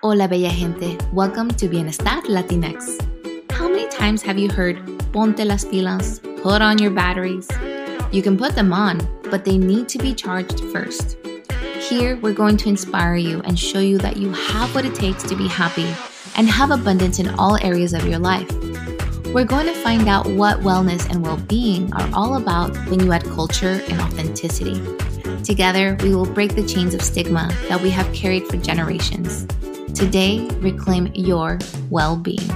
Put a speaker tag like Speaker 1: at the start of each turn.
Speaker 1: Hola, bella gente. Welcome to Bienestar Latinx. How many times have you heard ponte las pilas, put on your batteries? You can put them on, but they need to be charged first. Here, we're going to inspire you and show you that you have what it takes to be happy and have abundance in all areas of your life. We're going to find out what wellness and well being are all about when you add culture and authenticity. Together, we will break the chains of stigma that we have carried for generations. Today, reclaim your well being.